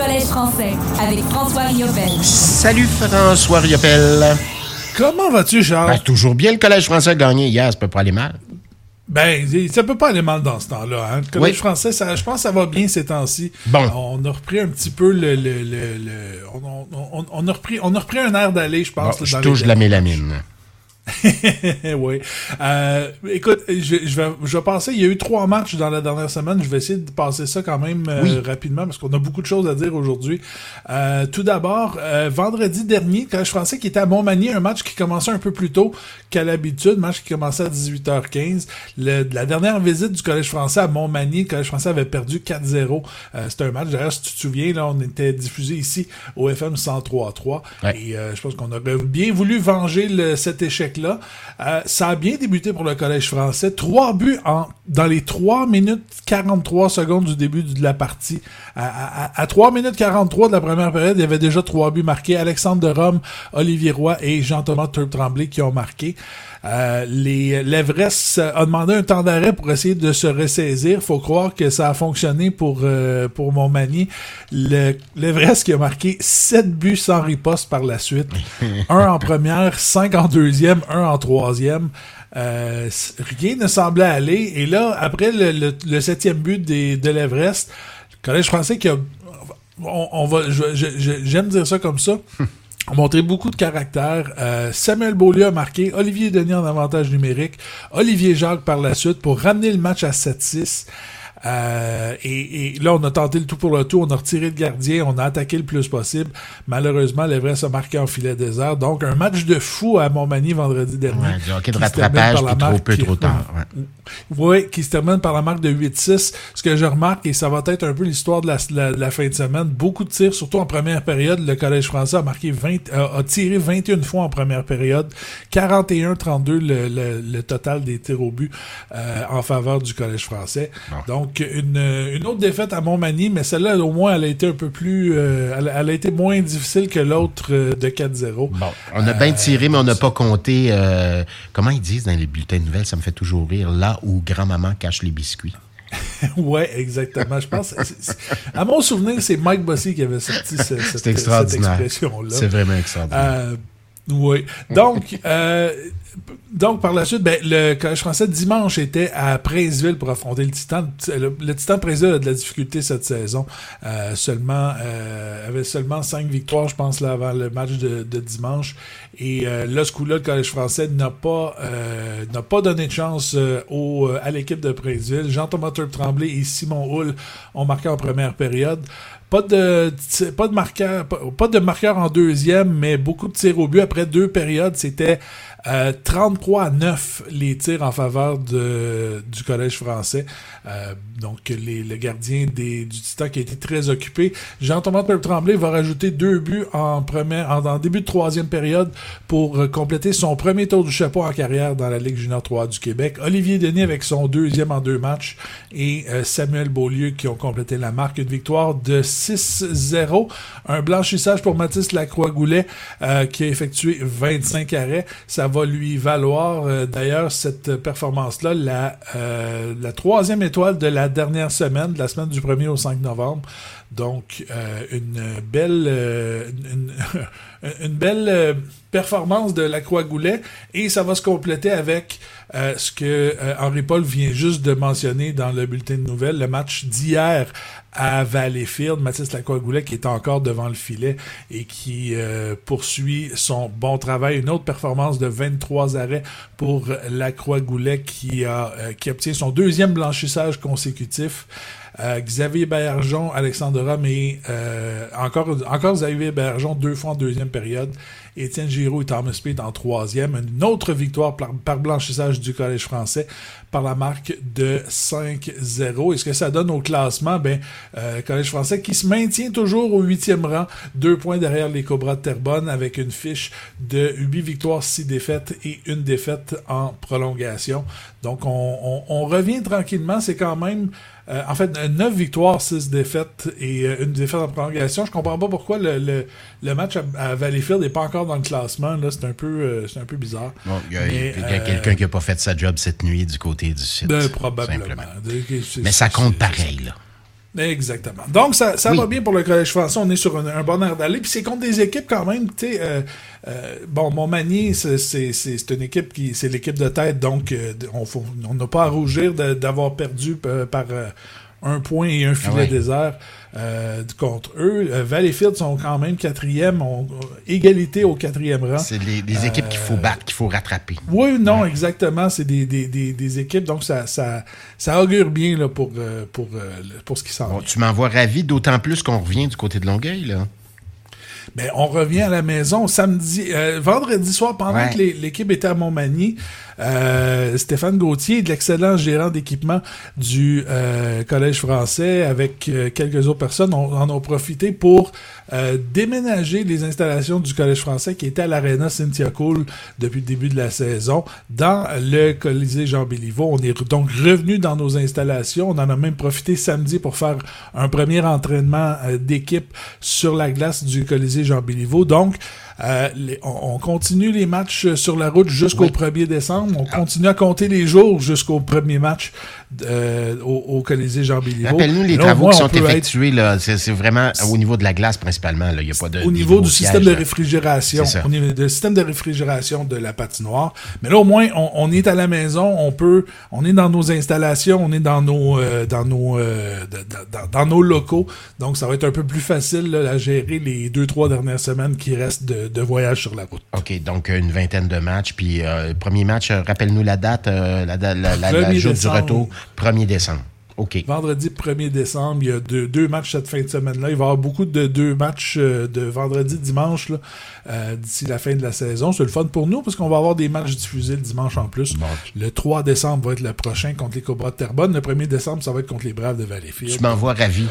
Collège français avec François Riopel. Salut François Riopel. Comment vas-tu, Charles? Ben, toujours bien, le Collège français a gagné hier, ça peut pas aller mal. Ben, ça peut pas aller mal dans ce temps-là. Hein? Le Collège français, ça, je pense que ça va bien ces temps-ci. Bon. On a repris un petit peu le... le, le, le on, on, on, a repris, on a repris un air d'aller, je pense. Bon, je touche de la mélamine. oui. Euh, écoute, je, je, vais, je vais passer. Il y a eu trois matchs dans la dernière semaine. Je vais essayer de passer ça quand même euh, Oui. rapidement parce qu'on a beaucoup de choses à dire aujourd'hui. Euh, tout d'abord, euh, vendredi dernier, quand je pensais qu'il était à Montmagny, un match qui commençait un peu plus tôt qu'à l'habitude, match qui commençait à 18h15. Le- la dernière visite du Collège français à Montmagny, le Collège français avait perdu 4-0. Euh, C'était un match, d'ailleurs, si tu te souviens, là, on était diffusé ici au FM 103.3. Ouais. Et euh, je pense qu'on aurait bien voulu venger le- cet échec-là. Euh, ça a bien débuté pour le Collège français. Trois buts en, dans les 3 minutes 43 secondes du début de la partie. À, à, à 3 minutes 43 de la première période, il y avait déjà trois buts marqués. Alexandre de Rome, Olivier Roy et Jean-Thomas Turp-Tremblay qui ont marqué. Euh, les l'Everest a demandé un temps d'arrêt pour essayer de se ressaisir. Faut croire que ça a fonctionné pour euh, pour Montmagny. Le- L'Everest qui a marqué 7 buts sans riposte par la suite. un en première, 5 en deuxième, un en troisième. Euh, rien ne semblait aller. Et là, après le, le- le septième but des, de l'Everest, le Collège français qui a on, on va, j'aime dire ça comme ça. montré beaucoup de caractère. Euh, Samuel Beaulieu a marqué, Olivier Denis en avantage numérique, Olivier Jacques par la suite pour ramener le match à 7-6. Euh, et, et là, on a tenté le tout pour le tout. On a retiré le gardien. On a attaqué le plus possible. Malheureusement, l'Everest a marqué en filet désert. Donc, un match de fou à Montmagny vendredi dernier. Ouais, du hockey de rattrapage, par la puis trop marque peu, qui- trop tard. ouais. qui se termine par la marque de 8-6. Ce que je remarque, et ça va être un peu l'histoire de la, la- de la fin de semaine, beaucoup de tirs, surtout en première période. Le Collège français a marqué 20, a, a tiré 21 fois en première période. 41-32 le, le, le total des tirs au but euh, en faveur du Collège français. Donc, une, une autre défaite à Montmagny, mais celle-là, au moins, elle a été un peu plus... euh, elle, elle a été moins difficile que l'autre euh, de 4-0. Bon, on a bien tiré, mais on n'a pas compté. euh, comment ils disent dans les bulletins de nouvelles, ça me fait toujours rire, là où grand-maman cache les biscuits. Ouais, exactement. Je pense, à mon souvenir, c'est Mike Bossy qui avait sorti ce- cette, expression-là. C'est vraiment extraordinaire. Euh, oui. Donc, euh, donc, par la suite, ben, le Collège français, dimanche, était à Princeville pour affronter le Titan. Le, le Titan de a de la difficulté cette saison. Euh, seulement, euh, avait seulement cinq victoires, je pense, là, avant le match de, de dimanche. Et euh, là, ce coup-là, le Collège français n'a pas, euh, n'a pas donné de chance euh, au, euh, à l'équipe de Princeville. Jean-Thomas Turp-Tremblay et Simon Hull ont marqué en première période. Pas de, pas de marqueur, pas, pas de marqueur en deuxième, mais beaucoup de tirs au but. Après deux périodes, c'était euh, 33 à 9 les tirs en faveur de, du Collège français. Euh, donc, les, le gardien des, du Titan qui a été très occupé. Jean-Thomas Tremblay va rajouter deux buts en, début de troisième période pour euh, compléter son premier tour du chapeau en carrière dans la Ligue junior 3 du Québec. Olivier Denis avec son deuxième en deux matchs et euh, Samuel Beaulieu qui ont complété la marque. Une victoire de 6-0. Un blanchissage pour Mathis Lacroix-Goulet euh, qui a effectué 25 arrêts. Va lui valoir euh, d'ailleurs cette performance-là la, euh, la troisième étoile de la dernière semaine, de la semaine du 1er au 5 novembre. Donc, euh, une belle, euh, une, belle euh, performance de la Croix-Goulet et ça va se compléter avec euh, ce que euh, Henri Paul vient juste de mentionner dans le bulletin de nouvelles, le match d'hier à Valleyfield, Mathis Lacroix-Goulet qui est encore devant le filet et qui poursuit son bon travail. Une autre performance de 23 arrêts pour Lacroix-Goulet qui, a, qui obtient son deuxième blanchissage consécutif. Euh, Xavier Bergeron, Alexandre Rome euh, encore, encore Xavier Bergeron deux fois en deuxième période. Étienne Giroux et Thomas Speed en troisième. Une autre victoire par, par blanchissage du Collège français par la marque de 5-0. Et ce que ça donne au classement, ben, euh, Collège français qui se maintient toujours au huitième rang, deux points derrière les Cobras de Terrebonne avec une fiche de 8 victoires, 6 défaites et une défaite en prolongation. Donc on, on- on revient tranquillement. C'est quand même euh, en fait, 9 victoires, 6 défaites et euh, une défaite en prolongation. Je comprends pas pourquoi le, le, le match à, à Valleyfield n'est pas encore dans le classement. C'est un peu, euh, un peu bizarre. Bon, il y a, euh, quelqu'un qui n'a pas fait sa job cette nuit du côté du site. Ben, probablement. simplement. Mais ça compte pareil, là. Exactement. Donc, ça, ça Oui. va bien pour le Collège français. On est sur un, un bon air d'aller. Puis c'est contre des équipes quand même, tu sais... euh, euh, bon, Montmagny, c'est une équipe qui... C'est l'équipe de tête, donc euh, on n'a pas à rougir d'avoir perdu par un point et un filet Ah ouais. désert euh, contre eux. Euh, Valleyfield sont quand même quatrième, ont- égalité au quatrième rang. C'est les, les équipes qu'il faut battre, qu'il faut rattraper. Oui, non, exactement. C'est des, des, des, des équipes, donc ça, ça, ça augure bien là, pour, euh, pour, euh, pour ce qui s'en Bon, vient. tu m'envoies ravi, d'autant plus qu'on revient du côté de Longueuil, là. Ben, on revient à la maison samedi, euh, vendredi soir, pendant Ouais. que l'équipe était à Montmagny. Euh, Stéphane Gauthier, de l'excellent gérant d'équipement du euh, Collège français, avec euh, quelques autres personnes, on, en ont profité pour déménager les installations du Collège français qui était à l'Arena Cynthia Cool depuis le début de la saison dans le Colisée Jean Béliveau. On est donc revenu dans nos installations. On en a même profité samedi pour faire un premier entraînement d'équipe sur la glace du Colisée Jean Béliveau. Donc, euh, les- on, on continue les matchs sur la route jusqu'au Oui. 1er décembre. On continue à compter les jours jusqu'au premier match euh, au, au Colisée Jean Béliveau. Rappelle-nous les Là, travaux qui on sont être effectués, là. C'est c'est vraiment au niveau de la glace, principalement, là. Il n'y a pas de. au niveau du système de réfrigération, au niveau du système de réfrigération de la patinoire. Mais là, au moins, on, on est à la maison, on peut, on est dans nos installations, on est dans nos, euh, dans nos, euh, dans nos locaux. Donc, ça va être un peu plus facile là, à gérer les deux, trois dernières semaines qui restent de, de voyage sur la route. OK, donc euh, une vingtaine de matchs. Puis, euh, premier match, euh, rappelle-nous la date, euh, la, la, la, la 1er jour du retour, 1er décembre. OK. Vendredi 1er décembre, il y a deux, deux matchs cette fin de semaine-là. Il va y avoir beaucoup de deux matchs de vendredi, dimanche, là, euh, d'ici la fin de la saison. C'est le fun pour nous parce qu'on va avoir des matchs diffusés le dimanche en plus. Bon. Le 3 décembre va être le prochain contre les Cobras de Terrebonne. Le 1er décembre, ça va être contre les Braves de Valleyfield. Tu m'envoies ravi.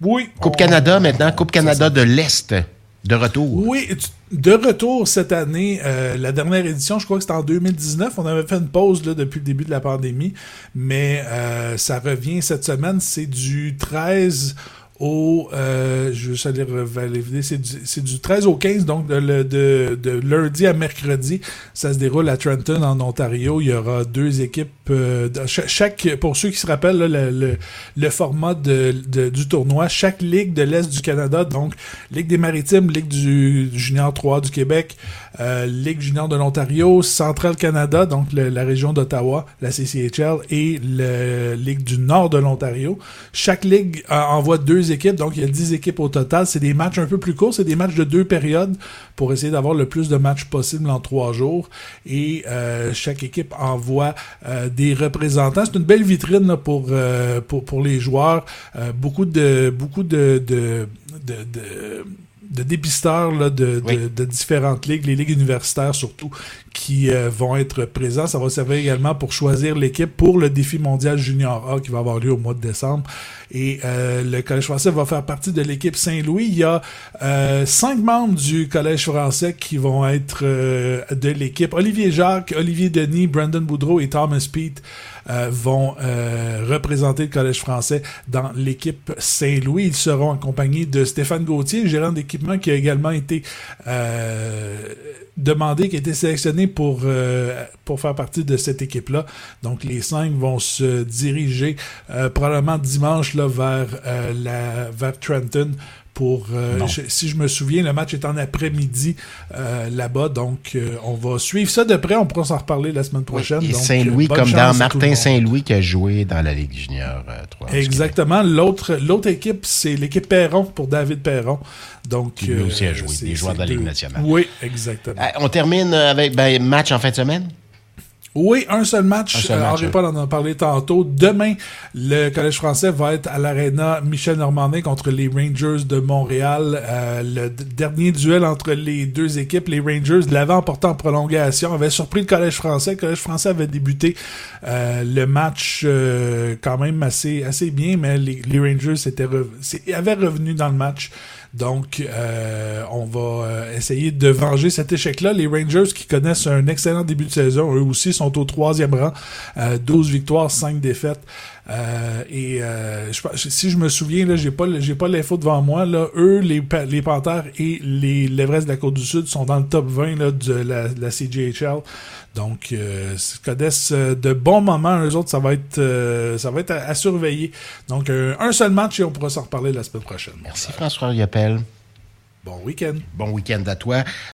Oui. Coupe on- Canada maintenant, Coupe Canada de l'Est, de retour. Oui, de retour cette année, euh, la dernière édition, je crois que c'était en 2019. On avait fait une pause là, depuis le début de la pandémie, mais euh, ça revient cette semaine. C'est du 13 au... Euh, je vais aller revalider. C'est du, du 13 au 15, donc de, de, de lundi à mercredi. Ça se déroule à Trenton, en Ontario. Il y aura deux équipes. euh, chaque, pour ceux qui se rappellent, le, le, le format du tournoi, chaque ligue de l'Est du Canada, donc Ligue des Maritimes, Ligue du, Junior 3 du Québec, euh, Ligue Junior de l'Ontario, Central Canada, donc la région d'Ottawa, la CCHL, et le Ligue du Nord de l'Ontario. Chaque ligue euh, envoie deux équipes, donc il y a 10 équipes au total. C'est des matchs un peu plus courts, c'est des matchs de deux périodes pour essayer d'avoir le plus de matchs possible en trois jours. Et euh, chaque équipe envoie euh, des représentants. C'est une belle vitrine euh, pour, pour les joueurs. Beaucoup de beaucoup de, de de dépisteurs là, de, Oui. de, de différentes ligues, les ligues universitaires surtout, qui euh, vont être présents. Ça va servir également pour choisir l'équipe pour le défi mondial junior A qui va avoir lieu au mois de décembre. Et euh, le Collège français va faire partie de l'équipe Saint-Louis. Il y a euh, cinq membres du Collège français qui vont être de l'équipe. Olivier Jacques, Olivier Denis, Brandon Boudreau et Thomas Pete euh, vont euh, représenter le Collège français dans l'équipe Saint-Louis. Ils seront accompagnés de Stéphane Gauthier, gérant qui a également été euh, demandé, qui a été sélectionné pour, euh, pour faire partie de cette équipe-là. Donc les cinq vont se diriger euh, probablement dimanche là, vers, la, vers Trenton pour euh, je- si je me souviens le match est en après-midi euh, là-bas donc euh, on va suivre ça de près on pourra s'en reparler la semaine prochaine Et Saint-Louis, euh, comme dans Martin. Saint-Louis qui a joué dans la Ligue junior euh, 3. du Exactement. L'autre, l'autre équipe, c'est l'équipe Perron pour David Perron. Donc, Qui lui aussi a joué, c'est- des joueurs de la Ligue nationale. Oui, exactement. Euh, on termine avec ben, match en fin de semaine? Oui, un seul match. Un seul Euh, match, Henri. Paul en a parlé tantôt. Demain, le Collège français va être à l'Arena Michel Normandin contre les Rangers de Montréal. Euh, le dernier duel entre les deux équipes, les Rangers l'avaient emporté en prolongation, avait surpris le Collège français. Le Collège français avait débuté euh, le match euh, quand même assez, assez bien, mais les, les Rangers étaient rev- avaient revenu dans le match. Donc, euh, on va essayer de venger cet échec-là. Les Rangers qui connaissent un excellent début de saison, eux aussi sont sont au troisième rang. 12 victoires, 5 défaites. et si je me souviens, là, j'ai pas, j'ai pas l'info devant moi. Là, eux, les, les Panthers et les l'Everest de la Côte du Sud sont dans le top 20 là, de la, la CJHL. Donc, euh, connaissent de bons moments. Eux autres, ça va être, ça va être à, surveiller. Donc, un seul match et on pourra s'en reparler la semaine prochaine. Merci François Riopel. Bon week-end. Bon week-end à toi.